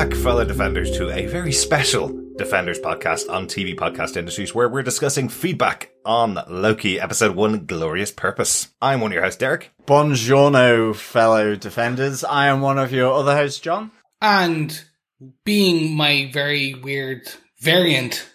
back, fellow defenders, to a very special Defenders podcast on TV Podcast Industries where we're discussing feedback on Loki episode 1 Glorious Purpose. I'm one of your hosts, Derek. Buongiorno, fellow defenders. I am one of your other hosts, John. And being my very weird variant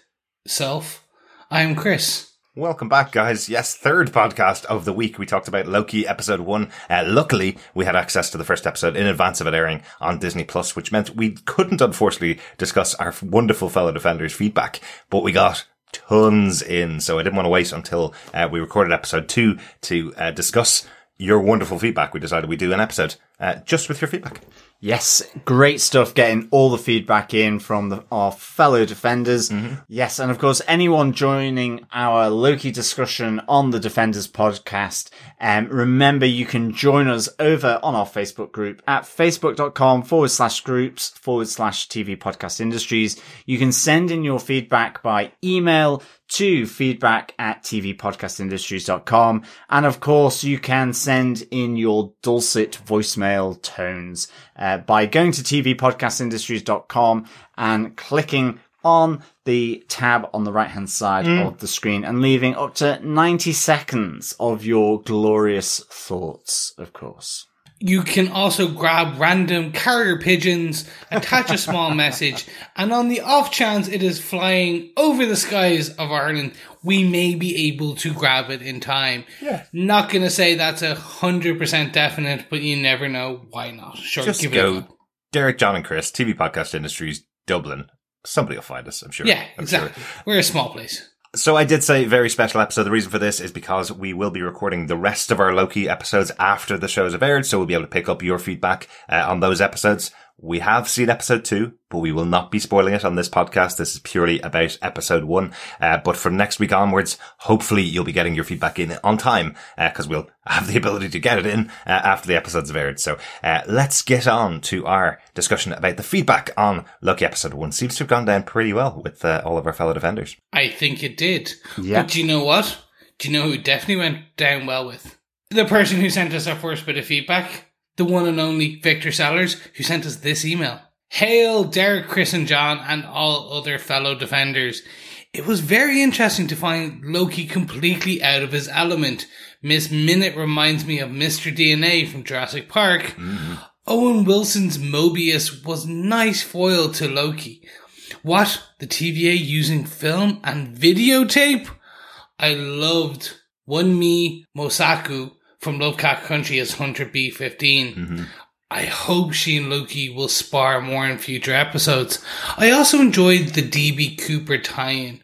self, I'm Chris. Welcome back, guys. Yes, third podcast of the week. We talked about Loki episode one. Uh, luckily, we had access to the first episode in advance of it airing on Disney Plus, which meant we couldn't unfortunately discuss our wonderful fellow defenders feedback, but we got tons in. So I didn't want to wait until uh, we recorded episode two to uh, discuss your wonderful feedback. We decided we'd do an episode uh, just with your feedback. Yes, great stuff getting all the feedback in from the, our fellow defenders. Mm-hmm. Yes, and of course, anyone joining our Loki discussion on the Defenders podcast, um, remember you can join us over on our Facebook group at facebook.com forward slash groups forward slash TV podcast industries. You can send in your feedback by email to feedback at tvpodcastindustries.com. And of course, you can send in your dulcet voicemail tones uh, by going to tvpodcastindustries.com and clicking on the tab on the right hand side mm. of the screen and leaving up to 90 seconds of your glorious thoughts, of course. You can also grab random carrier pigeons, attach a small message, and on the off chance it is flying over the skies of Ireland, we may be able to grab it in time. Yeah. Not gonna say that's a hundred percent definite, but you never know. Why not? Sure, Just give go. it a. Derek, John, and Chris, TV Podcast Industries, Dublin. Somebody will find us, I'm sure. Yeah, I'm exactly. Sure. We're a small place. So I did say very special episode. The reason for this is because we will be recording the rest of our Loki episodes after the shows have aired, so we'll be able to pick up your feedback uh, on those episodes. We have seen episode two, but we will not be spoiling it on this podcast. This is purely about episode one. Uh, but from next week onwards, hopefully you'll be getting your feedback in on time, because uh, we'll have the ability to get it in uh, after the episodes have aired. So uh, let's get on to our discussion about the feedback on Loki episode one. Seems to have gone down pretty well with uh, all of our fellow defenders. I think it did. Yeah. But do you know what? Do you know who definitely went down well with? The person who sent us our first bit of feedback the one and only Victor Sellers, who sent us this email. Hail Derek, Chris, and John, and all other fellow defenders. It was very interesting to find Loki completely out of his element. Miss Minute reminds me of Mr. DNA from Jurassic Park. Mm-hmm. Owen Wilson's Mobius was nice foil to Loki. What? The TVA using film and videotape? I loved Wunmi Mosaku from Lovecraft Country as Hunter B15. Mm-hmm. I hope she and Loki will spar more in future episodes. I also enjoyed the DB Cooper tie-in.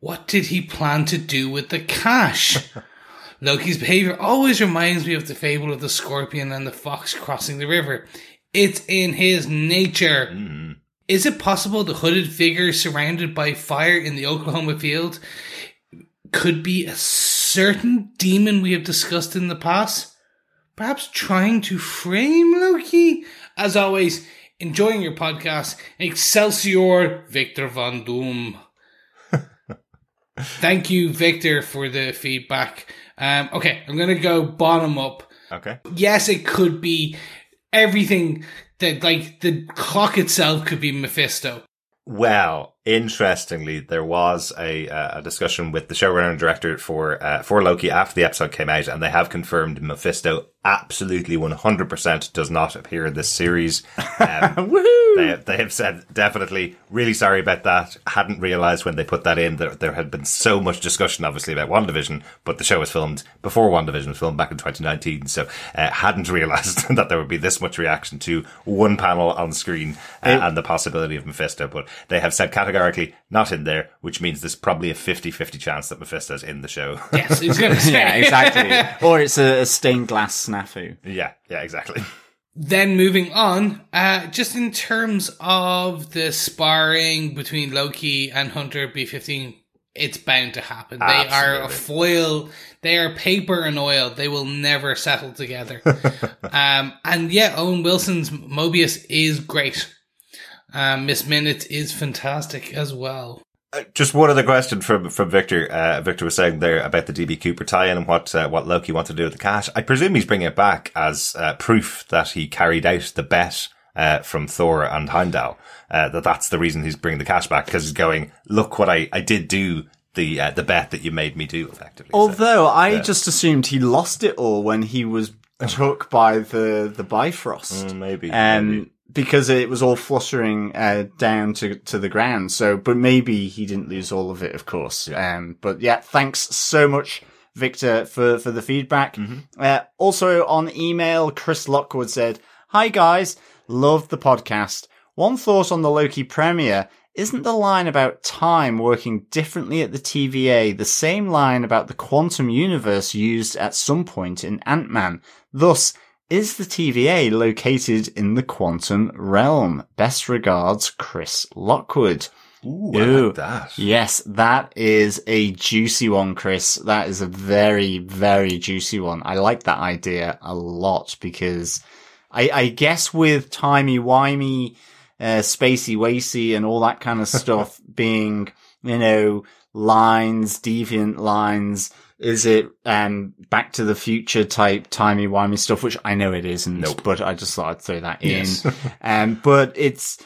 What did he plan to do with the cash? Loki's behavior always reminds me of the fable of the scorpion and the fox crossing the river. It's in his nature. Mm-hmm. Is it possible the hooded figure surrounded by fire in the Oklahoma field could be a certain demon we have discussed in the past, perhaps trying to frame Loki. As always, enjoying your podcast. Excelsior, Victor Van Doom. Thank you, Victor, for the feedback. Um, okay, I'm gonna go bottom up. Okay. Yes, it could be everything that, like, the clock itself could be Mephisto. Well, interestingly, there was a, uh, a discussion with the showrunner and director for uh, for Loki after the episode came out, and they have confirmed Mephisto absolutely 100% does not appear in this series. Um, they, they have said definitely really sorry about that. Hadn't realized when they put that in that there had been so much discussion, obviously, about WandaVision, but the show was filmed before WandaVision was filmed back in 2019. So, uh, hadn't realized that there would be this much reaction to one panel on screen uh, it, and the possibility of Mephisto. But they have said categorically not in there, which means there's probably a 50-50 chance that Mephisto's in the show. Yes, he's going to say. yeah, exactly. or it's a, a stained glass snafu. Yeah, yeah, exactly. Then moving on, uh, just in terms of the sparring between Loki and Hunter B15, it's bound to happen. Absolutely. They are a foil. They are paper and oil. They will never settle together. um, and yeah, Owen Wilson's Mobius is great. Um, Miss Minute is fantastic as well. Uh, just one other question from from Victor. Uh, Victor was saying there about the DB Cooper tie-in and what uh, what Loki wanted to do with the cash. I presume he's bringing it back as uh, proof that he carried out the bet uh, from Thor and Heimdall, uh, that that's the reason he's bringing the cash back because he's going, look what I, I did do the uh, the bet that you made me do effectively. Although so, I yeah. just assumed he lost it all when he was took by the the Bifrost, mm, maybe, um, maybe. Because it was all fluttering uh, down to to the ground. So, but maybe he didn't lose all of it, of course. Yeah. Um, but yeah, thanks so much. Victor for, for the feedback. Mm-hmm. Uh, also on email, Chris Lockwood said, Hi guys, loved the podcast. One thought on the Loki premiere isn't the line about time working differently at the TVA the same line about the quantum universe used at some point in Ant-Man? Thus, is the TVA located in the quantum realm? Best regards, Chris Lockwood. Ooh, Ooh like that. Yes, that is a juicy one, Chris. That is a very, very juicy one. I like that idea a lot because I, I guess with timey-wimey uh, spacey wacy and all that kind of stuff being, you know, lines, deviant lines. Is it um Back to the Future type timey wimey stuff, which I know it isn't, nope. but I just thought I'd throw that in. Yes. um, but it's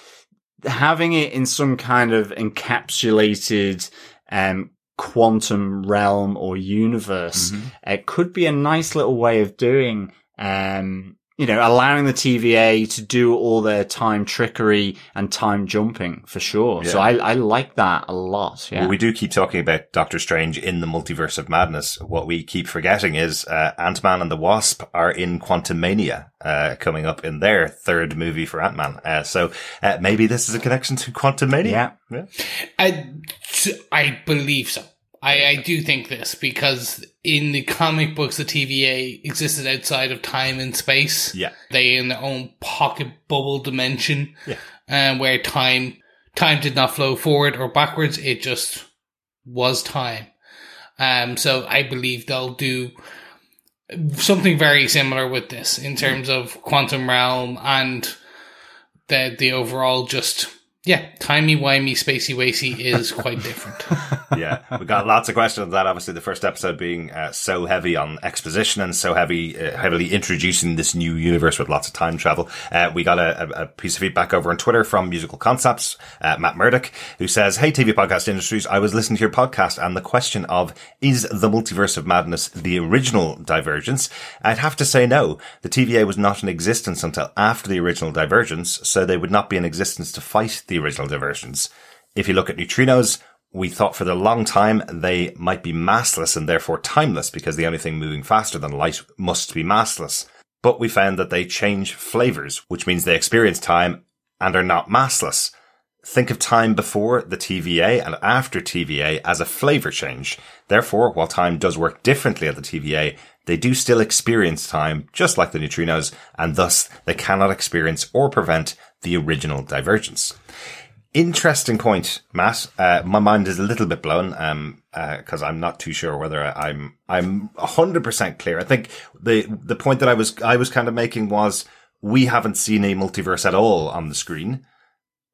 having it in some kind of encapsulated um quantum realm or universe. Mm-hmm. It could be a nice little way of doing um you know, allowing the TVA to do all their time trickery and time jumping for sure. Yeah. So I, I like that a lot. Yeah. Well, we do keep talking about Doctor Strange in the multiverse of madness. What we keep forgetting is, uh, Ant-Man and the Wasp are in Quantumania, uh, coming up in their third movie for Ant-Man. Uh, so, uh, maybe this is a connection to Quantumania. Yeah. yeah. I, I believe so. I, I do think this because in the comic books, the TVA existed outside of time and space. Yeah. They in their own pocket bubble dimension. Yeah. Um, where time, time did not flow forward or backwards. It just was time. Um, so I believe they'll do something very similar with this in terms of quantum realm and the, the overall just yeah, timey wimey spacey wacy is quite different. yeah, we got lots of questions on that. Obviously, the first episode being uh, so heavy on exposition and so heavy, uh, heavily introducing this new universe with lots of time travel. Uh, we got a, a, piece of feedback over on Twitter from Musical Concepts, uh, Matt Murdoch, who says, "Hey, TV podcast industries, I was listening to your podcast and the question of is the multiverse of madness the original Divergence? I'd have to say no. The TVA was not in existence until after the original Divergence, so they would not be in existence to fight the original diversions. If you look at neutrinos, we thought for the long time they might be massless and therefore timeless because the only thing moving faster than light must be massless. But we found that they change flavors, which means they experience time and are not massless. Think of time before the TVA and after TVA as a flavor change. Therefore, while time does work differently at the TVA, they do still experience time just like the neutrinos, and thus they cannot experience or prevent the original divergence. Interesting point, Matt. Uh, my mind is a little bit blown, um, because uh, I'm not too sure whether I, I'm I'm hundred percent clear. I think the the point that I was I was kind of making was we haven't seen a multiverse at all on the screen.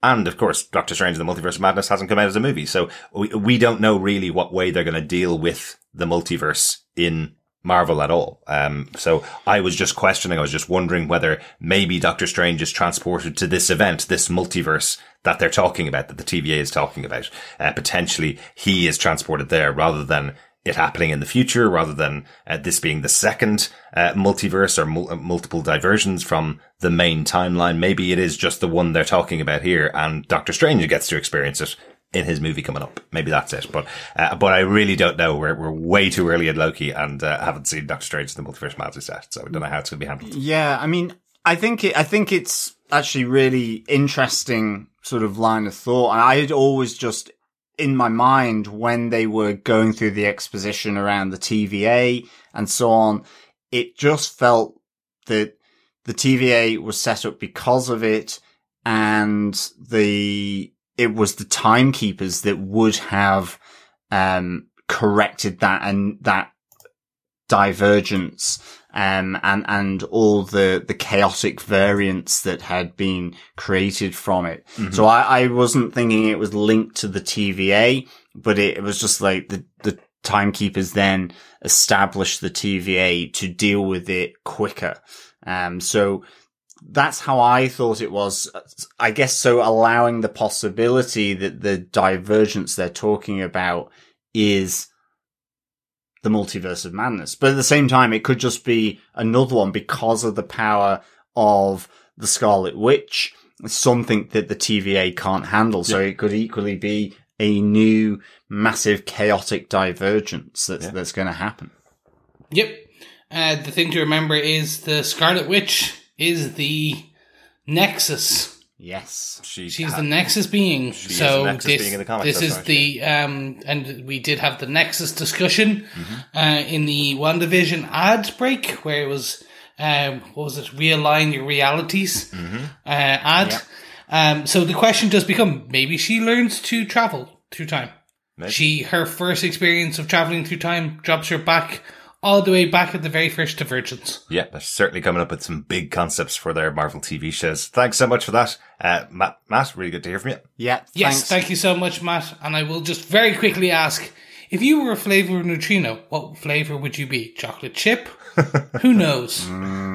And of course, Doctor Strange and the Multiverse of Madness hasn't come out as a movie. So we, we don't know really what way they're going to deal with the multiverse in Marvel at all. Um, so I was just questioning, I was just wondering whether maybe Doctor Strange is transported to this event, this multiverse that they're talking about, that the TVA is talking about. Uh, potentially he is transported there rather than it happening in the future, rather than uh, this being the second uh, multiverse or mul- multiple diversions from the main timeline. Maybe it is just the one they're talking about here and Doctor Strange gets to experience it in his movie coming up. Maybe that's it. But uh, but I really don't know. We're we're way too early in Loki and uh, haven't seen Doctor Strange in the Multiverse Madness yet, so I don't know how it's going to be handled. Yeah, I mean, I think it, I think it's actually really interesting sort of line of thought. And I had always just in my mind when they were going through the exposition around the TVA and so on, it just felt that the TVA was set up because of it and the it was the timekeepers that would have um, corrected that and that divergence um, and and all the the chaotic variants that had been created from it. Mm-hmm. So I, I wasn't thinking it was linked to the TVA, but it, it was just like the the timekeepers then established the TVA to deal with it quicker. Um, so that's how I thought it was. I guess so allowing the possibility that the divergence they're talking about is the multiverse of madness. But at the same time, it could just be another one because of the power of the Scarlet Witch, something that the TVA can't handle. So yeah. it could equally be a new massive chaotic divergence that's, yeah. that's going to happen. Yep. Uh, the thing to remember is the Scarlet Witch is the Nexus. Yes, she she's ha- the Nexus being. so Nexus this being comics, this is the um, and we did have the Nexus discussion mm-hmm. uh, in the WandaVision ad break where it was um, what was it? Realign your realities mm-hmm. uh, ad. Yep. Um, so the question does become: maybe she learns to travel through time. Maybe. She her first experience of traveling through time drops her back all the way back at the very first Divergence. Yeah, they're certainly coming up with some big concepts for their Marvel TV shows. Thanks so much for that. Uh, Matt, Matt, really good to hear from you. Yeah. Yes, thanks. thank you so much, Matt. And I will just very quickly ask, if you were a flavor of neutrino, what flavor would you be? Chocolate chip? Who knows?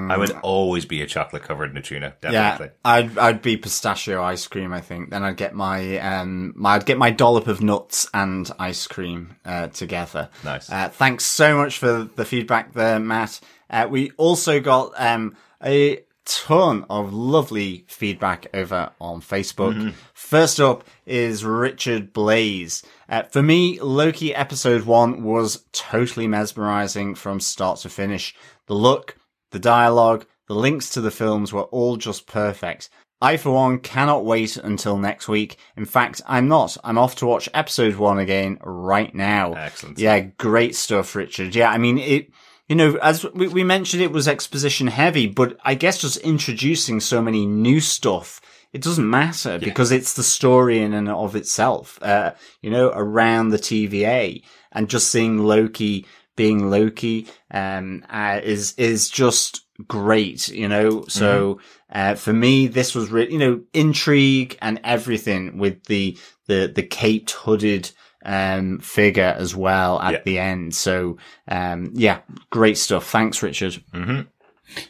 I would always be a chocolate covered neutrino. Definitely. Yeah, I'd I'd be pistachio ice cream. I think then I'd get my um my, I'd get my dollop of nuts and ice cream uh, together. Nice. Uh, thanks so much for the feedback there, Matt. Uh, we also got um a ton of lovely feedback over on Facebook. Mm-hmm. First up is Richard Blaze. Uh, for me, Loki episode one was totally mesmerizing from start to finish. The look, the dialogue, the links to the films were all just perfect. I, for one, cannot wait until next week. In fact, I'm not. I'm off to watch episode one again right now. Excellent. Yeah, great stuff, Richard. Yeah, I mean, it, you know, as we, we mentioned, it was exposition heavy, but I guess just introducing so many new stuff it doesn't matter yeah. because it's the story in and of itself, uh, you know, around the TVA and just seeing Loki being Loki, um, uh, is, is just great, you know, so, mm-hmm. uh, for me, this was really, you know, intrigue and everything with the, the, the caped hooded, um, figure as well at yeah. the end. So, um, yeah, great stuff. Thanks, Richard. Mm-hmm.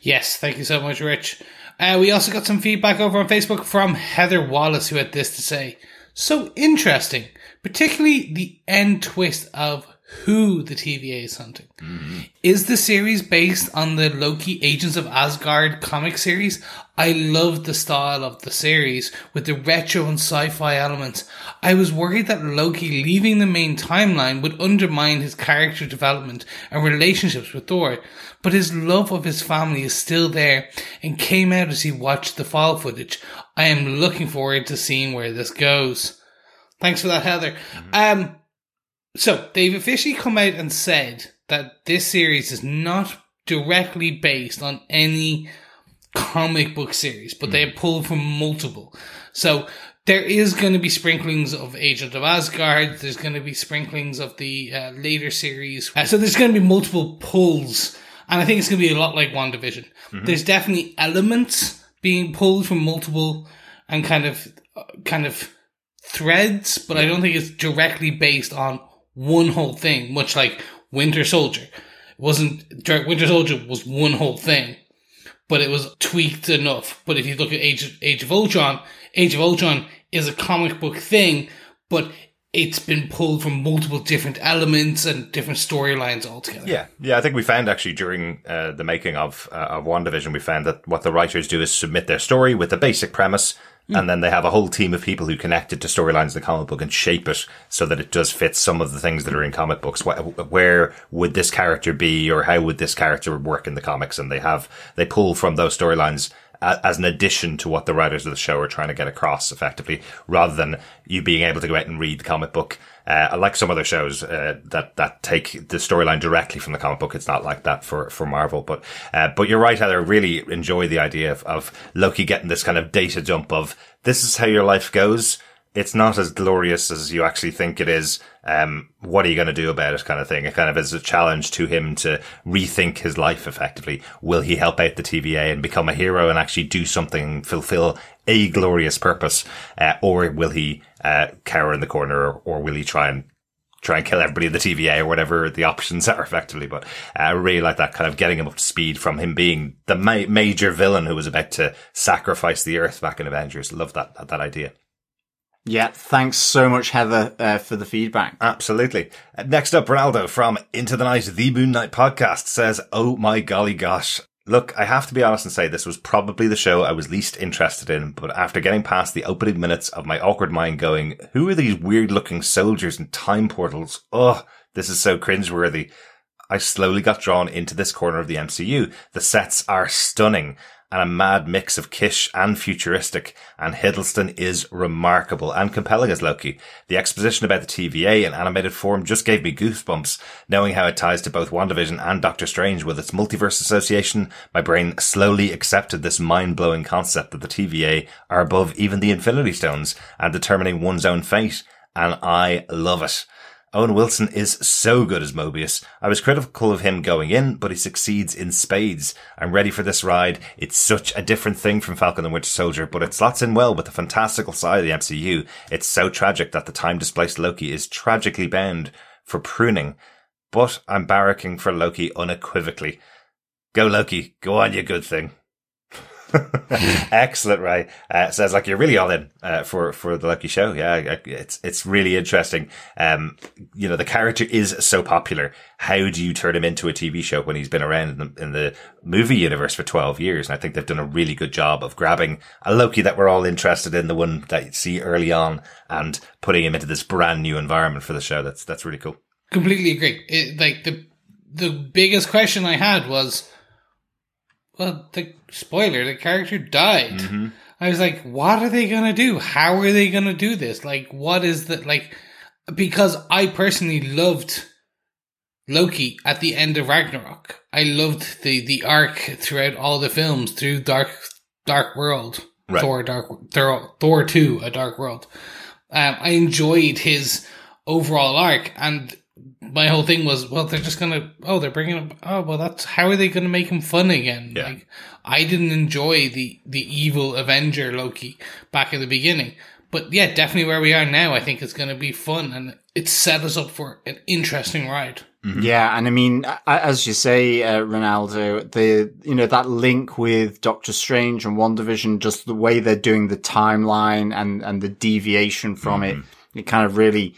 Yes. Thank you so much, Rich. Uh, we also got some feedback over on Facebook from Heather Wallace, who had this to say. So interesting, particularly the end twist of who the TVA is hunting. Mm-hmm. Is the series based on the Loki Agents of Asgard comic series? I loved the style of the series with the retro and sci-fi elements. I was worried that Loki leaving the main timeline would undermine his character development and relationships with Thor, but his love of his family is still there and came out as he watched the fall footage. I am looking forward to seeing where this goes. Thanks for that, Heather. Mm-hmm. Um, so they've officially come out and said that this series is not directly based on any comic book series, but mm. they have pulled from multiple. So there is going to be sprinklings of Agent of Asgard. There's going to be sprinklings of the uh, later series. Uh, so there's going to be multiple pulls. And I think it's going to be a lot like WandaVision. Mm-hmm. There's definitely elements being pulled from multiple and kind of, uh, kind of threads, but I don't think it's directly based on one whole thing, much like Winter Soldier. It wasn't Winter Soldier was one whole thing, but it was tweaked enough. But if you look at Age of, Age of Ultron, Age of Ultron is a comic book thing, but it's been pulled from multiple different elements and different storylines altogether. Yeah, yeah. I think we found actually during uh, the making of uh, of WandaVision, we found that what the writers do is submit their story with the basic premise, Mm. And then they have a whole team of people who connect it to storylines in the comic book and shape it so that it does fit some of the things that are in comic books. Where would this character be or how would this character work in the comics? And they have, they pull from those storylines as an addition to what the writers of the show are trying to get across effectively, rather than you being able to go out and read the comic book. Uh, like some other shows uh, that that take the storyline directly from the comic book, it's not like that for for Marvel. But uh, but you're right, Heather. Really enjoy the idea of, of Loki getting this kind of data dump of this is how your life goes it's not as glorious as you actually think it is. Um, what are you going to do about it kind of thing? It kind of is a challenge to him to rethink his life effectively. Will he help out the TVA and become a hero and actually do something, fulfill a glorious purpose? Uh, or will he, uh, cower in the corner or, or will he try and try and kill everybody in the TVA or whatever the options are effectively. But uh, I really like that kind of getting him up to speed from him being the ma- major villain who was about to sacrifice the Earth back in Avengers. Love that that idea. Yeah, thanks so much, Heather, uh, for the feedback. Absolutely. Uh, next up, Ronaldo from Into the Night, the Moon Knight podcast says, Oh my golly gosh. Look, I have to be honest and say this was probably the show I was least interested in, but after getting past the opening minutes of my awkward mind going, who are these weird looking soldiers and time portals? Oh, this is so cringeworthy. I slowly got drawn into this corner of the MCU. The sets are stunning and a mad mix of Kish and futuristic, and Hiddleston is remarkable and compelling as Loki. The exposition about the TVA in animated form just gave me goosebumps, knowing how it ties to both WandaVision and Doctor Strange with its multiverse association. My brain slowly accepted this mind-blowing concept that the TVA are above even the Infinity Stones and determining one's own fate, and I love it. Owen Wilson is so good as Mobius. I was critical of him going in, but he succeeds in spades. I'm ready for this ride. It's such a different thing from Falcon and Winter Soldier, but it slots in well with the fantastical side of the MCU. It's so tragic that the time displaced Loki is tragically bound for pruning. But I'm barracking for Loki unequivocally. Go Loki, go on you good thing. Excellent, Ray. Uh, says like you're really all in uh, for for the Loki show. Yeah, it's it's really interesting. Um, you know, the character is so popular. How do you turn him into a TV show when he's been around in the, in the movie universe for twelve years? And I think they've done a really good job of grabbing a Loki that we're all interested in, the one that you see early on, and putting him into this brand new environment for the show. That's that's really cool. Completely agree. It, like the the biggest question I had was well, the spoiler, the character died. Mm-hmm. I was like, what are they gonna do? How are they gonna do this? Like, what is that? Like, because I personally loved Loki at the end of Ragnarok. I loved the the arc throughout all the films through Dark Dark World, right. Thor Dark Thor Thor two, a Dark World. Um, I enjoyed his overall arc, and my whole thing was, well, they're just gonna, oh, they're bringing him, oh, well, that's, how are they gonna make him fun again? Yeah. Like, I didn't enjoy the, the evil Avenger Loki back at the beginning. But yeah, definitely where we are now, I think it's gonna be fun and it set us up for an interesting ride. Mm-hmm. Yeah, and I mean, as you say, uh, Ronaldo, the you know that link with Doctor Strange and WandaVision, just the way they're doing the timeline and and the deviation from mm-hmm. it, it kind of really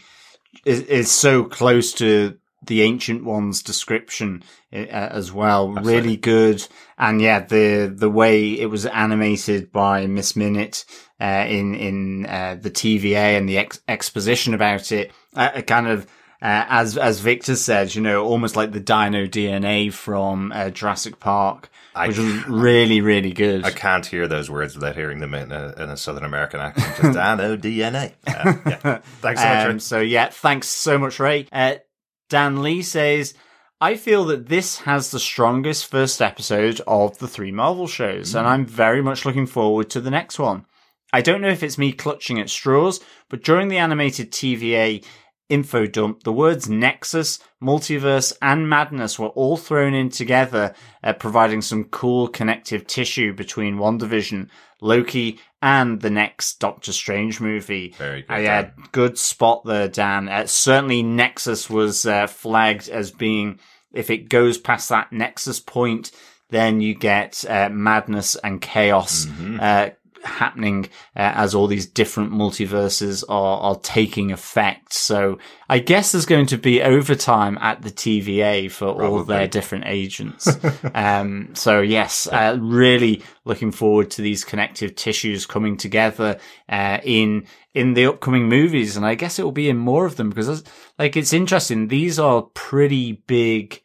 is, is so close to the ancient one's description uh, as well. Absolutely. Really good. And yeah, the, the way it was animated by Miss Minute, uh, in, in, uh, the TVA and the ex- exposition about it, uh, kind of, uh, as as Victor said, you know, almost like the Dino DNA from uh, Jurassic Park, I which was really really good. I can't hear those words without hearing them in a, in a Southern American accent. Just Dino DNA. Uh, yeah. Thanks so much. Um, so yeah, thanks so much, Ray. Uh, Dan Lee says. I feel that this has the strongest first episode of the three Marvel shows, mm. and I'm very much looking forward to the next one. I don't know if it's me clutching at straws, but during the animated TVA, info dump, the words Nexus, Multiverse, and Madness were all thrown in together, uh, providing some cool connective tissue between WandaVision, Loki, and the next Doctor Strange movie. Very good. Uh, yeah, good spot there, Dan. Uh, certainly, Nexus was uh, flagged as being, if it goes past that Nexus point, then you get uh, madness and chaos mm-hmm. Happening uh, as all these different multiverses are, are taking effect. So I guess there's going to be overtime at the TVA for Probably. all their different agents. um, so yes, uh, really looking forward to these connective tissues coming together, uh, in, in the upcoming movies. And I guess it will be in more of them because like, it's interesting. These are pretty big,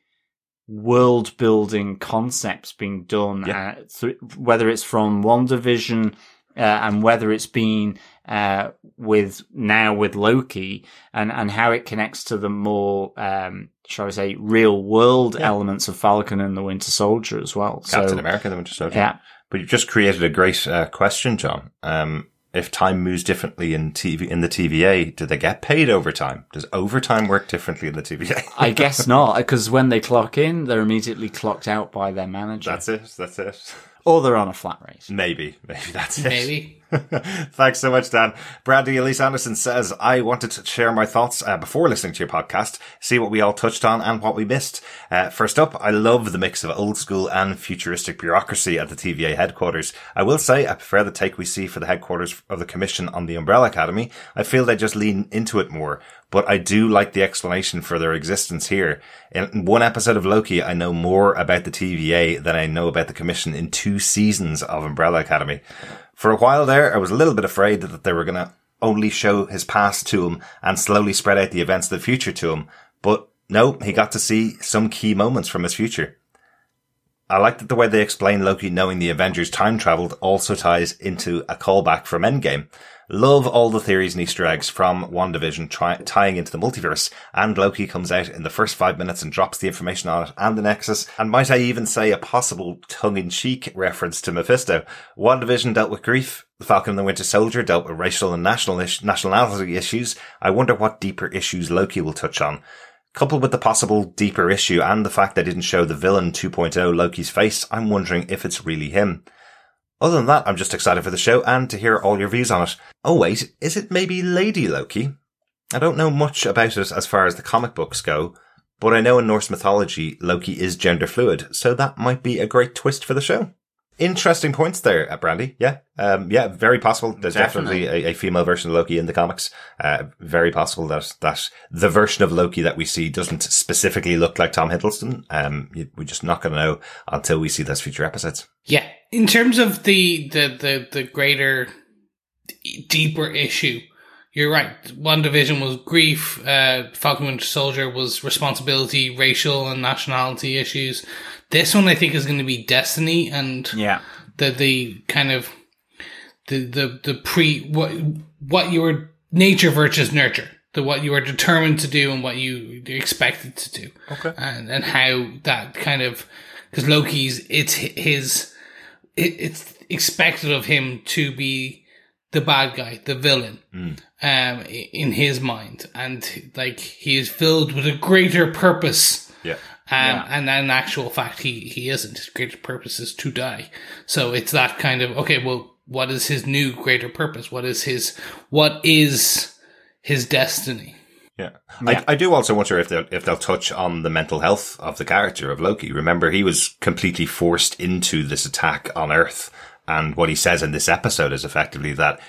world building concepts being done, yeah. uh, th- whether it's from WandaVision uh, and whether it's been uh, with now with Loki and, and how it connects to the more, um, shall I say, real world yeah. elements of Falcon and the Winter Soldier as well. Captain so, America, the Winter Soldier. Yeah. But you've just created a great uh, question, John. Um, if time moves differently in TV in the TVA, do they get paid overtime? Does overtime work differently in the TVA? I guess not, because when they clock in, they're immediately clocked out by their manager. That's it. That's it. Or they're on a flat rate. Maybe, maybe that's it. Maybe. Thanks so much, Dan. Brandy Elise Anderson says, I wanted to share my thoughts uh, before listening to your podcast, see what we all touched on and what we missed. Uh, first up, I love the mix of old school and futuristic bureaucracy at the TVA headquarters. I will say I prefer the take we see for the headquarters of the Commission on the Umbrella Academy. I feel they just lean into it more but I do like the explanation for their existence here. In one episode of Loki, I know more about the TVA than I know about the Commission in two seasons of Umbrella Academy. For a while there, I was a little bit afraid that they were going to only show his past to him and slowly spread out the events of the future to him. But no, he got to see some key moments from his future. I like that the way they explain Loki knowing the Avengers time traveled also ties into a callback from Endgame. Love all the theories and Easter eggs from WandaVision try- tying into the multiverse, and Loki comes out in the first five minutes and drops the information on it and the Nexus, and might I even say a possible tongue-in-cheek reference to Mephisto. WandaVision dealt with grief, the Falcon and the Winter Soldier dealt with racial and national nationality issues. I wonder what deeper issues Loki will touch on. Coupled with the possible deeper issue and the fact they didn't show the villain 2.0 Loki's face, I'm wondering if it's really him. Other than that, I'm just excited for the show and to hear all your views on it. Oh wait, is it maybe Lady Loki? I don't know much about it as far as the comic books go, but I know in Norse mythology, Loki is gender fluid, so that might be a great twist for the show. Interesting points there, uh, Brandy. Yeah. Um, yeah, very possible. There's definitely, definitely a, a, female version of Loki in the comics. Uh, very possible that, that the version of Loki that we see doesn't specifically look like Tom Hiddleston. Um, we're just not going to know until we see those future episodes. Yeah. In terms of the, the, the, the greater, deeper issue, you're right. WandaVision was grief. Uh, Falcon Winter Soldier was responsibility, racial and nationality issues. This one, I think, is going to be destiny and yeah, the the kind of the the the pre what what your nature versus nurture, the what you are determined to do and what you expected to do. Okay, and and how that kind of because Loki's it's his it, it's expected of him to be the bad guy, the villain, mm. um, in his mind, and like he is filled with a greater purpose. Yeah. Um, yeah. and in actual fact, he, he isn't. His greater purpose is to die. So it's that kind of, okay, well, what is his new greater purpose? What is his, what is his destiny? Yeah. yeah. I, I do also wonder if they'll, if they'll touch on the mental health of the character of Loki. Remember, he was completely forced into this attack on Earth. And what he says in this episode is effectively that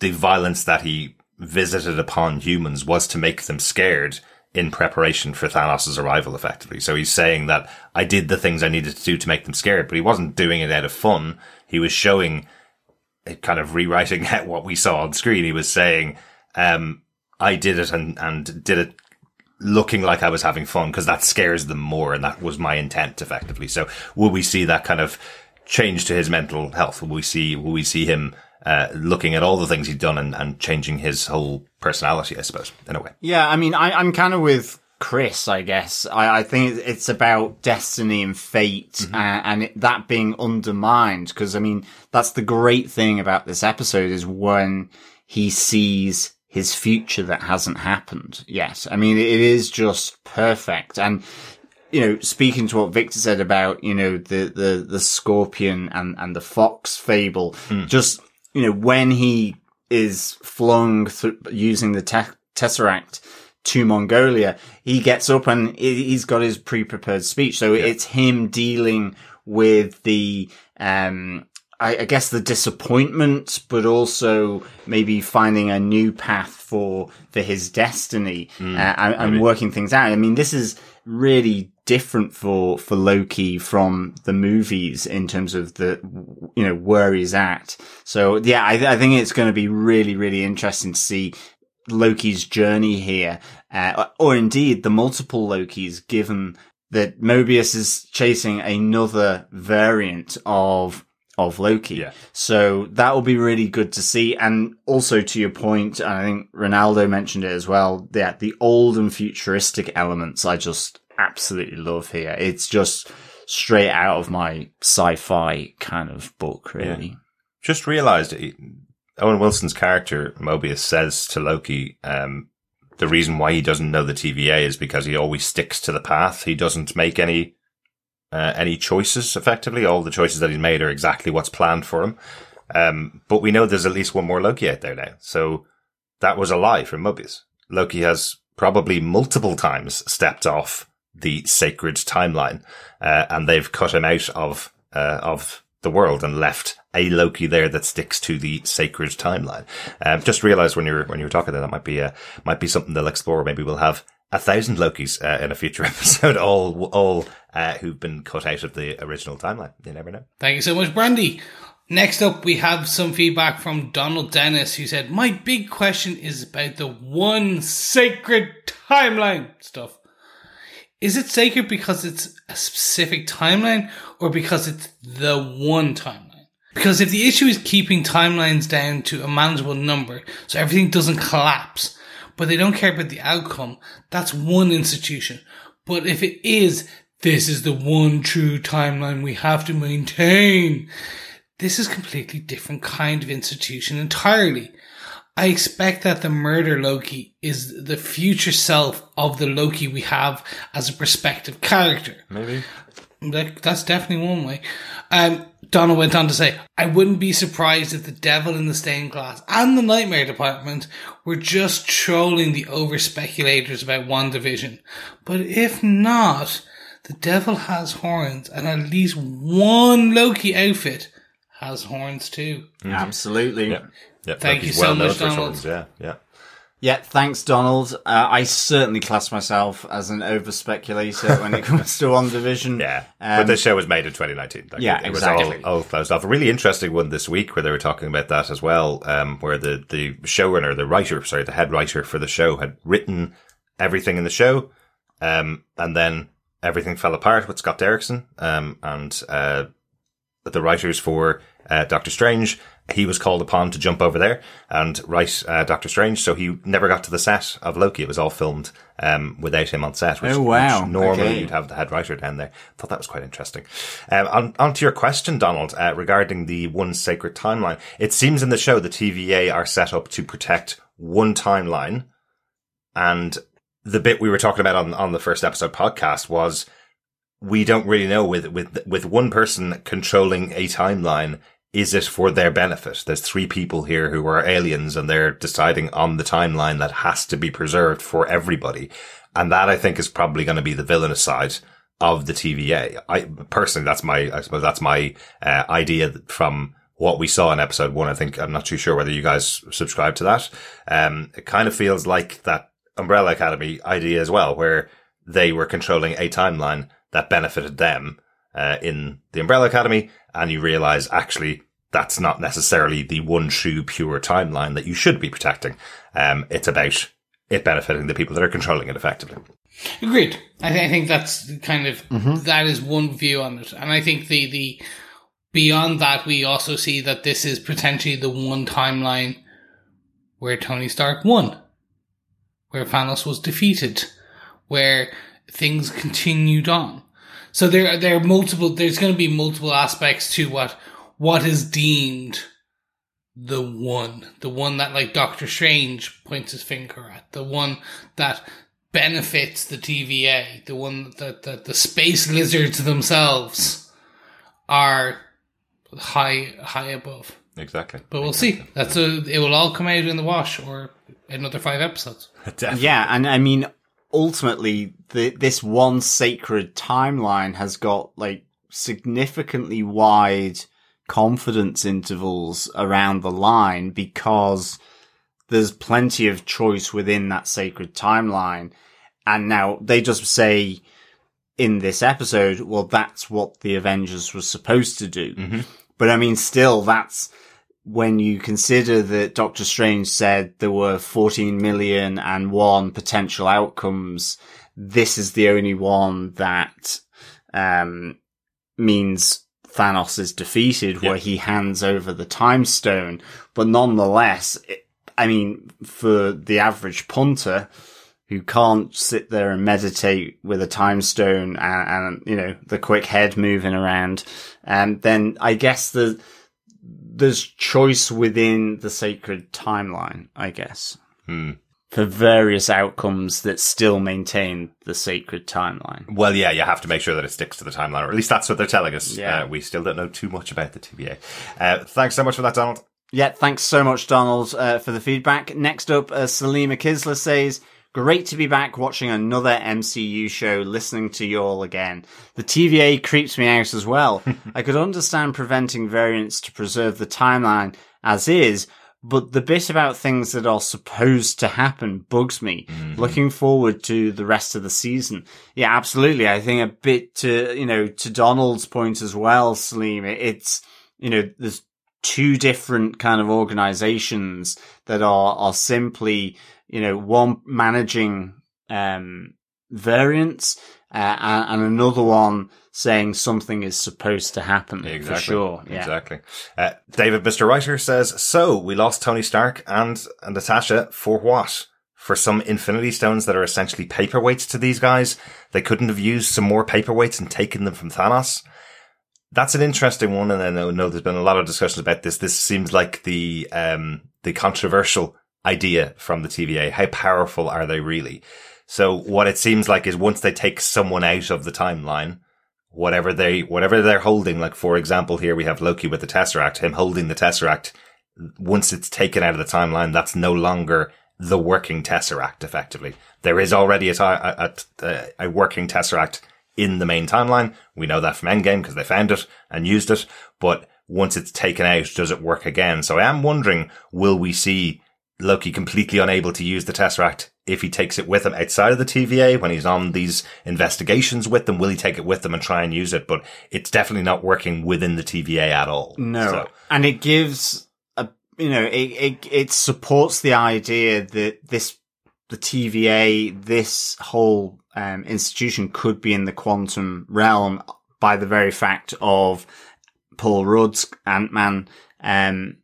the violence that he visited upon humans was to make them scared in preparation for Thanos' arrival, effectively. So he's saying that I did the things I needed to do to make them scared, but he wasn't doing it out of fun. He was showing, it kind of rewriting what we saw on screen. He was saying, um, I did it and, and did it looking like I was having fun because that scares them more. And that was my intent, effectively. So will we see that kind of change to his mental health? Will we see, will we see him uh, looking at all the things he'd done and, and changing his whole personality, I suppose, in a way. Yeah, I mean, I, am kind of with Chris, I guess. I, I, think it's about destiny and fate mm-hmm. and, and it, that being undermined. Because, I mean, that's the great thing about this episode is when he sees his future that hasn't happened yet. I mean, it is just perfect. And, you know, speaking to what Victor said about, you know, the, the, the scorpion and, and the fox fable, mm. just you know, when he is flung th- using the te- Tesseract to Mongolia, he gets up and he's got his pre-prepared speech. So yeah. it's him dealing with the, um, I, I, guess the disappointment, but also maybe finding a new path for, for his destiny, mm, uh, and, and working things out. I mean, this is really different for for Loki from the movies in terms of the you know where he's at. So yeah, I, I think it's going to be really really interesting to see Loki's journey here, uh, or indeed the multiple Lokis, given that Mobius is chasing another variant of of Loki. Yeah. So that will be really good to see. And also to your point, and I think Ronaldo mentioned it as well, that the old and futuristic elements I just absolutely love here. It's just straight out of my sci-fi kind of book, really. Yeah. Just realized Owen Wilson's character Mobius says to Loki, um, the reason why he doesn't know the TVA is because he always sticks to the path. He doesn't make any uh, any choices. Effectively, all the choices that he's made are exactly what's planned for him. Um, but we know there's at least one more Loki out there now. So that was a lie from Mobius. Loki has probably multiple times stepped off the sacred timeline, uh, and they've cut him out of, uh, of the world and left a Loki there that sticks to the sacred timeline. Um, just realized when you were, when you were talking that that might be, uh, might be something they'll explore. Maybe we'll have a thousand Lokis, uh, in a future episode, all, all, uh, who've been cut out of the original timeline. You never know. Thank you so much, Brandy. Next up, we have some feedback from Donald Dennis, who said, My big question is about the one sacred timeline stuff. Is it sacred because it's a specific timeline or because it's the one timeline? Because if the issue is keeping timelines down to a manageable number so everything doesn't collapse, but they don't care about the outcome, that's one institution. But if it is, this is the one true timeline we have to maintain, this is completely different kind of institution entirely. I expect that the murder Loki is the future self of the Loki we have as a prospective character. Maybe. That, that's definitely one way. Um, Donna went on to say, I wouldn't be surprised if the devil in the stained glass and the nightmare department were just trolling the over speculators about WandaVision. But if not, the devil has horns and at least one Loki outfit has horns too. Mm-hmm. Absolutely. Yeah. Yeah. Thank you so much, Donald. Yeah, yeah. Yeah, thanks, Donald. Uh, I certainly class myself as an over speculator when it comes to WandaVision. Yeah, um, but the show was made in 2019. Like, yeah, it, it exactly. was all, all closed off. A really interesting one this week where they were talking about that as well, um, where the, the showrunner, the writer, sorry, the head writer for the show had written everything in the show, um, and then everything fell apart with Scott Derrickson, um, and, uh, the writers for uh, Doctor Strange, he was called upon to jump over there and write uh, Doctor Strange. So he never got to the set of Loki. It was all filmed um, without him on set. Which, oh wow! Which normally okay. you'd have the head writer down there. I thought that was quite interesting. Um, on, on to your question, Donald, uh, regarding the one sacred timeline. It seems in the show the TVA are set up to protect one timeline, and the bit we were talking about on on the first episode podcast was we don't really know with with with one person controlling a timeline is it for their benefit? There's three people here who are aliens and they're deciding on the timeline that has to be preserved for everybody. And that i think is probably going to be the villainous side of the TVA i personally that's my i suppose that's my uh, idea from what we saw in episode 1 i think i'm not too sure whether you guys subscribe to that. Um it kind of feels like that umbrella academy idea as well where they were controlling a timeline that benefited them uh, in the Umbrella Academy, and you realize actually that's not necessarily the one true pure timeline that you should be protecting. Um, it's about it benefiting the people that are controlling it effectively. Agreed. I, th- I think that's kind of mm-hmm. that is one view on it, and I think the the beyond that we also see that this is potentially the one timeline where Tony Stark won, where Thanos was defeated, where things continued on. So there, there are multiple, there's going to be multiple aspects to what, what is deemed the one, the one that like Doctor Strange points his finger at, the one that benefits the TVA, the one that, that the space lizards themselves are high, high above. Exactly. But we'll exactly. see. That's a, it will all come out in the wash or another five episodes. yeah. And I mean, ultimately the, this one sacred timeline has got like significantly wide confidence intervals around the line because there's plenty of choice within that sacred timeline. And now they just say in this episode, well, that's what the Avengers was supposed to do. Mm-hmm. But I mean, still, that's when you consider that Doctor Strange said there were 14 million and one potential outcomes, this is the only one that, um, means Thanos is defeated where he hands over the time stone. But nonetheless, it, I mean, for the average punter who can't sit there and meditate with a time stone and, and you know, the quick head moving around, um, then I guess the, there's choice within the sacred timeline, I guess. Hmm. for various outcomes that still maintain the sacred timeline. Well, yeah, you have to make sure that it sticks to the timeline, or at least that's what they're telling us. Yeah. Uh, we still don't know too much about the TVA. Uh, thanks so much for that, Donald. Yeah, thanks so much, Donald, uh, for the feedback. Next up, uh, Salima Kisler says, Great to be back watching another MCU show, listening to you all again. The TVA creeps me out as well. I could understand preventing variants to preserve the timeline as is, but the bit about things that are supposed to happen bugs me. Mm-hmm. Looking forward to the rest of the season. Yeah, absolutely. I think a bit to, you know, to Donald's point as well, Salim, it's, you know, there's two different kind of organizations that are, are simply, you know, one managing, um, variants, uh, and, and, another one saying something is supposed to happen. Exactly. For sure. Yeah. Exactly. Uh, David, Mr. Writer says, so we lost Tony Stark and, and Natasha for what? For some infinity stones that are essentially paperweights to these guys. They couldn't have used some more paperweights and taken them from Thanos. That's an interesting one. And I know, know there's been a lot of discussions about this. This seems like the, um, the controversial idea from the TVA. How powerful are they really? So what it seems like is once they take someone out of the timeline, whatever they, whatever they're holding, like for example, here we have Loki with the Tesseract, him holding the Tesseract. Once it's taken out of the timeline, that's no longer the working Tesseract effectively. There is already a, a, a, a working Tesseract in the main timeline. We know that from Endgame because they found it and used it. But once it's taken out, does it work again? So I am wondering, will we see Loki completely unable to use the Tesseract if he takes it with him outside of the TVA when he's on these investigations with them? Will he take it with them and try and use it? But it's definitely not working within the TVA at all. No. So. And it gives a, you know, it, it, it supports the idea that this, the TVA, this whole um, institution could be in the quantum realm by the very fact of Paul Rudd's Ant-Man, um,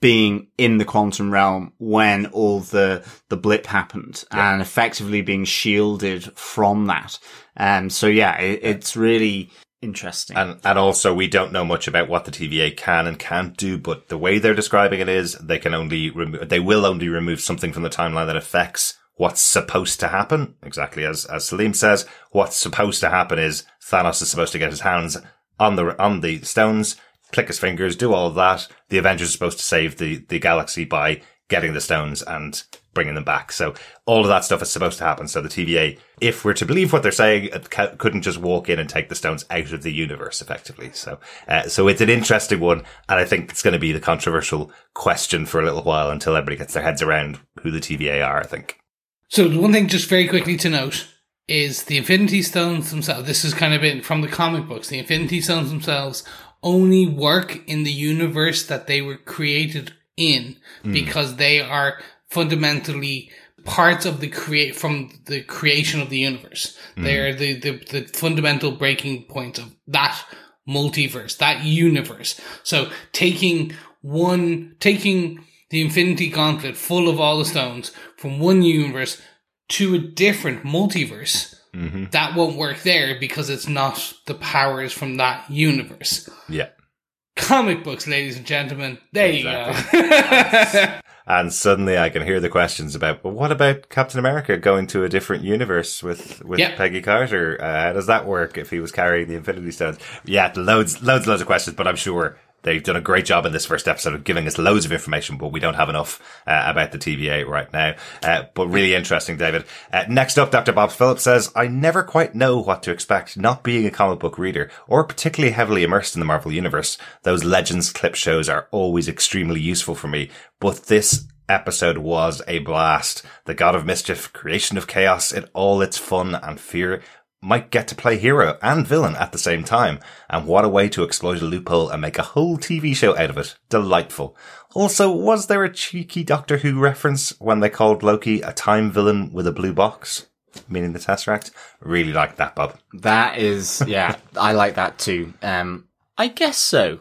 being in the quantum realm when all the the blip happened yeah. and effectively being shielded from that. Um, so yeah, it, it's really interesting. And and also we don't know much about what the TVA can and can't do, but the way they're describing it is they can only remove they will only remove something from the timeline that affects what's supposed to happen. Exactly as as Salim says, what's supposed to happen is Thanos is supposed to get his hands on the on the stones click his fingers, do all of that. The Avengers are supposed to save the, the galaxy by getting the stones and bringing them back. So all of that stuff is supposed to happen. So the TVA, if we're to believe what they're saying, couldn't just walk in and take the stones out of the universe effectively. So, uh, so it's an interesting one. And I think it's going to be the controversial question for a little while until everybody gets their heads around who the TVA are, I think. So one thing just very quickly to note is the Infinity Stones themselves. This has kind of been from the comic books. The Infinity Stones themselves only work in the universe that they were created in mm. because they are fundamentally parts of the create from the creation of the universe. Mm. They are the, the, the fundamental breaking point of that multiverse, that universe. So taking one, taking the infinity gauntlet full of all the stones from one universe to a different multiverse Mm-hmm. That won't work there because it's not the powers from that universe. Yeah. Comic books, ladies and gentlemen. There exactly. you go. and suddenly I can hear the questions about, well, what about Captain America going to a different universe with, with yep. Peggy Carter? Uh, how does that work if he was carrying the Infinity Stones? Yeah, loads, loads, loads of questions, but I'm sure They've done a great job in this first episode of giving us loads of information, but we don't have enough uh, about the TVA right now. Uh, but really interesting, David. Uh, next up, Dr. Bob Phillips says, I never quite know what to expect, not being a comic book reader or particularly heavily immersed in the Marvel universe. Those Legends clip shows are always extremely useful for me, but this episode was a blast. The God of Mischief, creation of chaos, in all its fun and fear might get to play hero and villain at the same time. And what a way to exploit a loophole and make a whole TV show out of it. Delightful. Also, was there a cheeky Doctor Who reference when they called Loki a time villain with a blue box? Meaning the Tesseract? Really like that, Bob. That is, yeah, I like that too. Um, I guess so.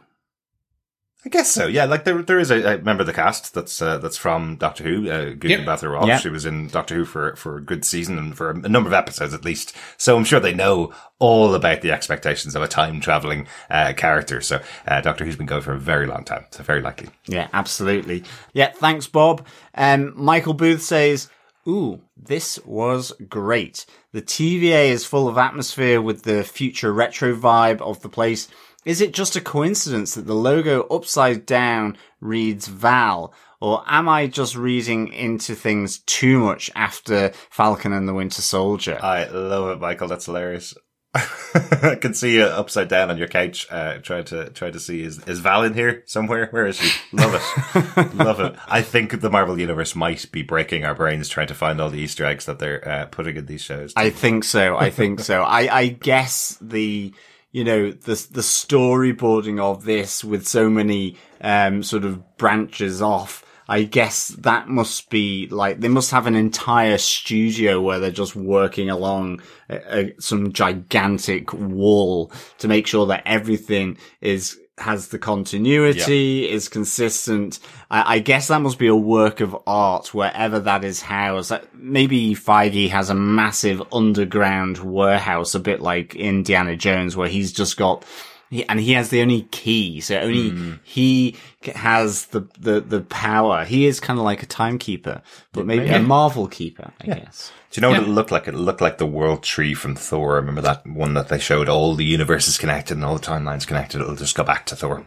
I guess so. Yeah, like there, there is a, a member of the cast that's uh, that's from Doctor Who, uh, Gugu yep. Mbatha-Raw. Yep. She was in Doctor Who for for a good season and for a number of episodes at least. So I'm sure they know all about the expectations of a time traveling uh, character. So uh, Doctor Who's been going for a very long time. So very likely. Yeah, absolutely. Yeah, thanks, Bob. Um, Michael Booth says Ooh, this was great. The TVA is full of atmosphere with the future retro vibe of the place. Is it just a coincidence that the logo upside down reads Val? Or am I just reading into things too much after Falcon and the Winter Soldier? I love it, Michael. That's hilarious. I can see you upside down on your couch, uh, trying to try to see is is Val in here somewhere? Where is she? Love it, love it. I think the Marvel universe might be breaking our brains trying to find all the Easter eggs that they're uh, putting in these shows. I think so. I think so. I I guess the you know the the storyboarding of this with so many um sort of branches off I guess that must be like, they must have an entire studio where they're just working along a, a, some gigantic wall to make sure that everything is, has the continuity, is consistent. I, I, guess that must be a work of art wherever that is housed. Maybe Feige has a massive underground warehouse, a bit like Indiana Jones, where he's just got he, and he has the only key, so only mm. he has the, the, the power. He is kind of like a timekeeper, but maybe yeah. a Marvel keeper, I yeah. guess. Do you know yeah. what it looked like? It looked like the World Tree from Thor. Remember that one that they showed all the universes connected and all the timelines connected? It'll just go back to Thor.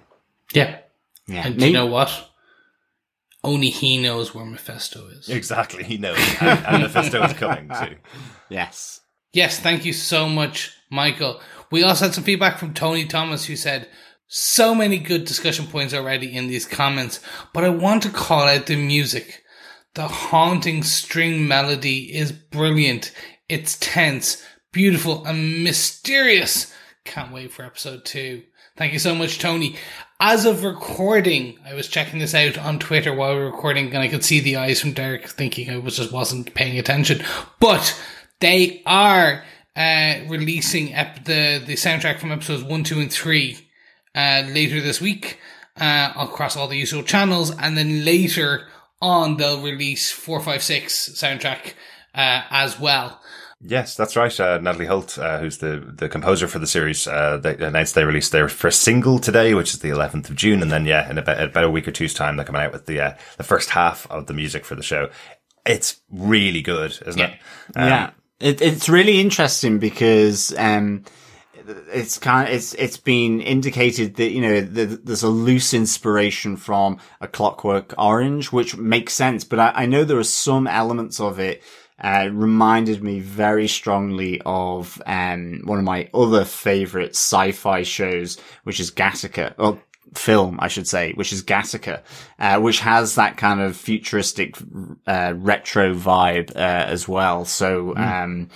Yeah. Yeah. And maybe. do you know what? Only he knows where Mephisto is. Exactly, he knows. and, and Mephisto is coming too. Yes. Yes, thank you so much, Michael. We also had some feedback from Tony Thomas who said, so many good discussion points already in these comments, but I want to call out the music. The haunting string melody is brilliant. It's tense, beautiful, and mysterious. Can't wait for episode two. Thank you so much, Tony. As of recording, I was checking this out on Twitter while we were recording, and I could see the eyes from Derek thinking I was just wasn't paying attention. But they are uh, releasing ep- the the soundtrack from episodes one, two, and three uh, later this week uh, across all the usual channels, and then later on they'll release four, five, six soundtrack uh, as well. Yes, that's right. Uh, Natalie Holt, uh, who's the, the composer for the series, uh, they announced they released their first single today, which is the 11th of June. And then, yeah, in about, about a week or two's time, they're coming out with the, uh, the first half of the music for the show. It's really good, isn't yeah. it? Um, yeah. It, it's really interesting because, um, it's kind of, it's it's been indicated that you know the, there's a loose inspiration from a Clockwork Orange, which makes sense. But I, I know there are some elements of it uh, reminded me very strongly of um, one of my other favorite sci-fi shows, which is Gattaca. Film, I should say, which is Gattaca, uh, which has that kind of futuristic, uh, retro vibe, uh, as well. So, mm. um,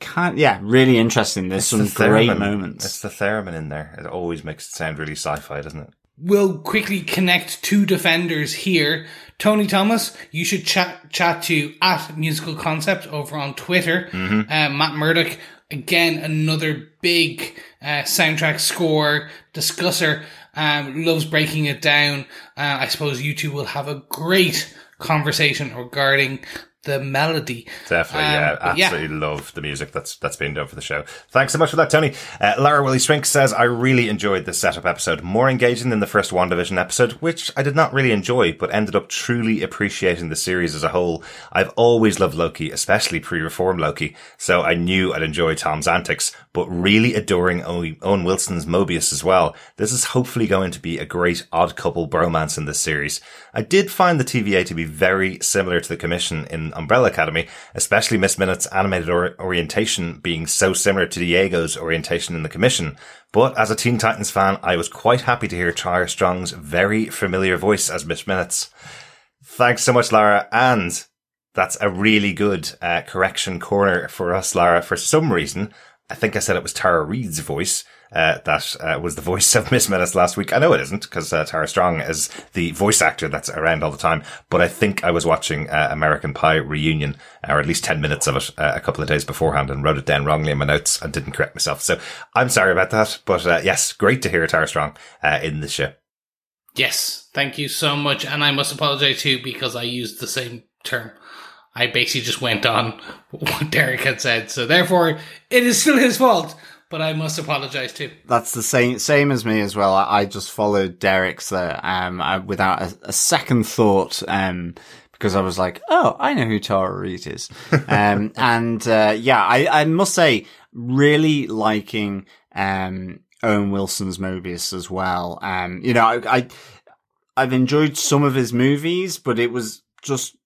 can't, yeah, really interesting. There's it's some the great moments. It's the theremin in there. It always makes it sound really sci-fi, doesn't it? We'll quickly connect two defenders here. Tony Thomas, you should chat chat to at Musical Concept over on Twitter. Mm-hmm. Uh, Matt Murdock, again, another big uh, soundtrack score discusser. Um, loves breaking it down. Uh, I suppose you two will have a great conversation regarding the melody. Definitely, um, yeah. Absolutely yeah. love the music that's that's being done for the show. Thanks so much for that, Tony. Uh, Lara Willie Swink says, I really enjoyed this setup episode, more engaging than the first WandaVision episode, which I did not really enjoy, but ended up truly appreciating the series as a whole. I've always loved Loki, especially pre-reform Loki, so I knew I'd enjoy Tom's antics, but really adoring Owen Wilson's Mobius as well. This is hopefully going to be a great odd couple bromance in this series. I did find the TVA to be very similar to the Commission in Umbrella Academy, especially Miss Minutes' animated or- orientation being so similar to Diego's orientation in the Commission. But as a Teen Titans fan, I was quite happy to hear Tara Strong's very familiar voice as Miss Minutes. Thanks so much, Lara, and that's a really good uh, correction corner for us, Lara. For some reason, I think I said it was Tara Reid's voice uh, that uh, was the voice of Miss Minutes last week. I know it isn't because uh, Tara Strong is the voice actor that's around all the time, but I think I was watching uh, American Pie reunion, or at least 10 minutes of it uh, a couple of days beforehand and wrote it down wrongly in my notes and didn't correct myself. So I'm sorry about that. But yes, great to hear Tara Strong in the show. Yes, thank you so much. And I must apologize too because I used the same term. I basically just went on what Derek had said. So therefore, it is still his fault but I must apologise too. That's the same same as me as well. I, I just followed Derek's there, um, I, without a, a, second thought, um, because I was like, oh, I know who Tara Reid is. um, and, uh, yeah, I, I must say, really liking, um, Owen Wilson's Mobius as well. Um, you know, I, I, I've enjoyed some of his movies, but it was just,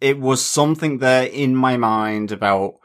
it was something there in my mind about,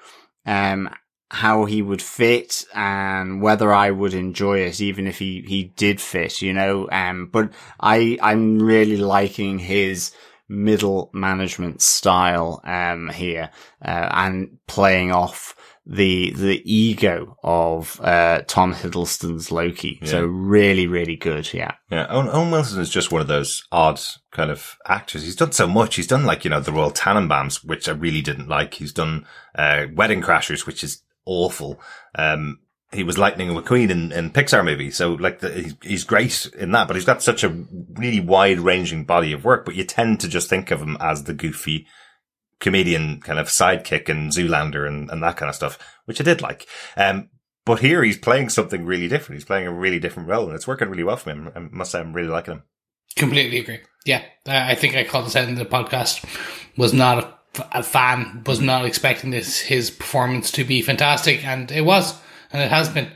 um, how he would fit and whether I would enjoy it, even if he, he did fit, you know, um, but I, I'm really liking his, middle management style um, here uh, and playing off the the ego of uh, Tom Hiddleston's Loki. Yeah. So really, really good. Yeah. Yeah. Owen, Owen, Wilson is just one of those odd kind of actors. He's done so much. He's done like, you know, the Royal Tenenbaums, which I really didn't like. He's done uh, Wedding Crashers, which is awful. Um, he was Lightning McQueen in, in Pixar movie. So like the, he's, he's great in that, but he's got such a really wide ranging body of work, but you tend to just think of him as the goofy comedian kind of sidekick and Zoolander and, and that kind of stuff, which I did like. Um, but here he's playing something really different. He's playing a really different role and it's working really well for him. I must say I'm really liking him. Completely agree. Yeah. I think I called this out in the podcast. Was not a, a fan, was not expecting this, his performance to be fantastic and it was and it has been.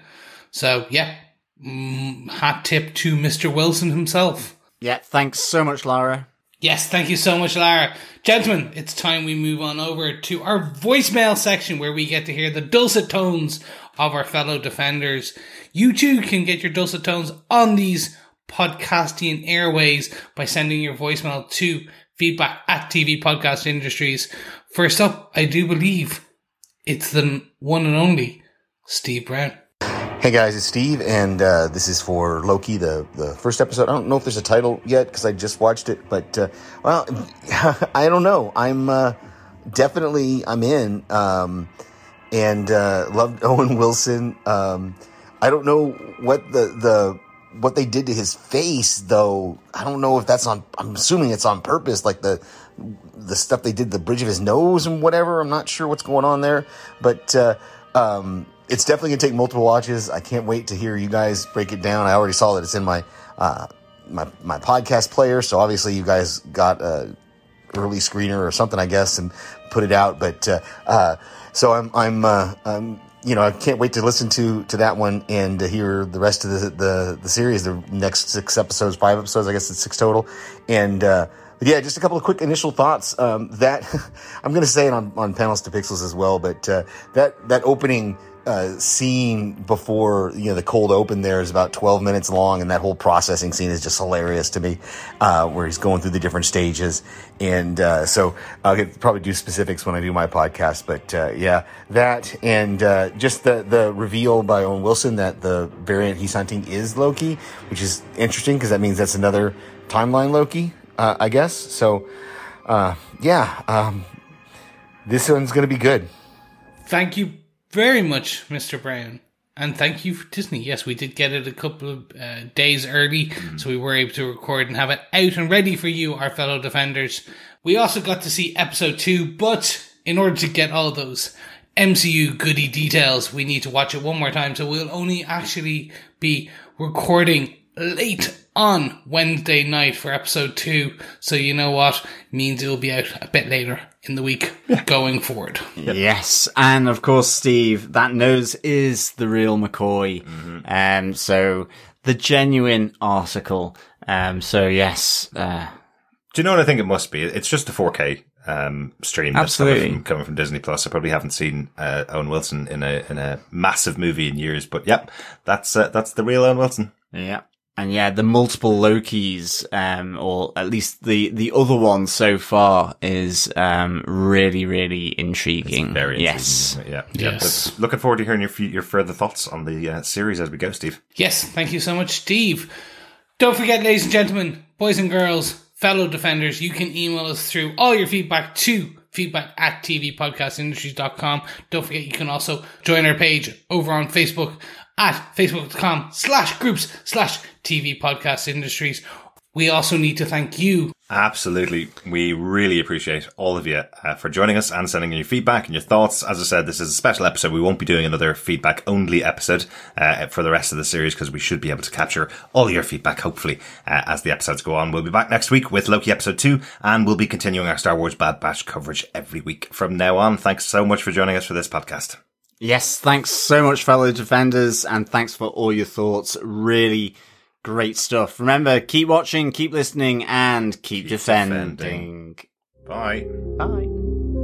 So yeah, mm, hat tip to Mr. Wilson himself. Yeah, thanks so much, Lara. Yes, thank you so much, Lara. Gentlemen, it's time we move on over to our voicemail section where we get to hear the dulcet tones of our fellow defenders. You too can get your dulcet tones on these podcasting airways by sending your voicemail to feedback at TV Podcast Industries. First up, I do believe it's the one and only Steve Brown. Hey guys, it's Steve, and uh, this is for Loki, the the first episode. I don't know if there's a title yet because I just watched it, but uh, well, I don't know. I'm uh, definitely I'm in, um, and uh, loved Owen Wilson. Um, I don't know what the the what they did to his face though. I don't know if that's on. I'm assuming it's on purpose, like the the stuff they did the bridge of his nose and whatever. I'm not sure what's going on there, but. Uh, um, it's definitely gonna take multiple watches. I can't wait to hear you guys break it down. I already saw that it's in my uh, my my podcast player, so obviously you guys got a early screener or something, I guess, and put it out. But uh, uh, so I'm I'm uh, I'm you know I can't wait to listen to to that one and to hear the rest of the the, the series, the next six episodes, five episodes, I guess it's six total, and. Uh, yeah, just a couple of quick initial thoughts. Um, that I'm going to say it on, on panels to pixels as well, but uh, that that opening uh, scene before you know the cold open there is about 12 minutes long and that whole processing scene is just hilarious to me uh, where he's going through the different stages. And uh, so i'll probably do specifics when i do my podcast but uh, yeah that and uh, just the the reveal by owen wilson that the variant he's hunting is loki which is interesting because that means that's another timeline loki uh, i guess. So yeah um, this one's gonna be good. Thank you very much, Mr. Brown. And thank you for Disney. Yes, we did get it a couple of uh, days early, mm. so we were able to record and have it out and ready for you, our fellow defenders. We also got to see episode two, but in order to get all those MCU goody details, we need to watch it one more time. So we'll only actually be recording late on Wednesday night for episode two. So you know what? Means it'll be out a bit later in the week going forward. Yes, and of course, Steve, that nose is the real McCoy. Mm-hmm. Um, so the genuine article. Um, so yes. Uh, Do you know what I think it must be? It's just a 4K um, stream Absolutely. Coming from, coming from, Disney Plus. I probably haven't seen uh, Owen Wilson in a in a massive movie in years, but yep, that's uh, that's the real Owen Wilson. Yeah. And yeah, the multiple Lokis, um, or at least the, the other one so far is, um, really, really intriguing. It's very yes. Intriguing. Yeah. Yes. Yeah. Looking forward to hearing your, your further thoughts on the uh, series as we go, Steve. Yes. Thank you so much, Steve. Don't forget, ladies and gentlemen, boys and girls, fellow defenders, you can email us through all your feedback to feedback at tvpodcastindustries.com. Don't forget, you can also join our page over on Facebook at facebook.com slash groups slash TV podcast industries. we also need to thank you. Absolutely. We really appreciate all of you uh, for joining us and sending in your feedback and your thoughts. As I said, this is a special episode. We won't be doing another feedback only episode uh, for the rest of the series because we should be able to capture all your feedback, hopefully, uh, as the episodes go on. We'll be back next week with Loki episode two and we'll be continuing our Star Wars Bad Batch coverage every week from now on. Thanks so much for joining us for this podcast. Yes, thanks so much, fellow defenders, and thanks for all your thoughts. Really Great stuff. Remember, keep watching, keep listening, and keep, keep defending. defending. Bye. Bye.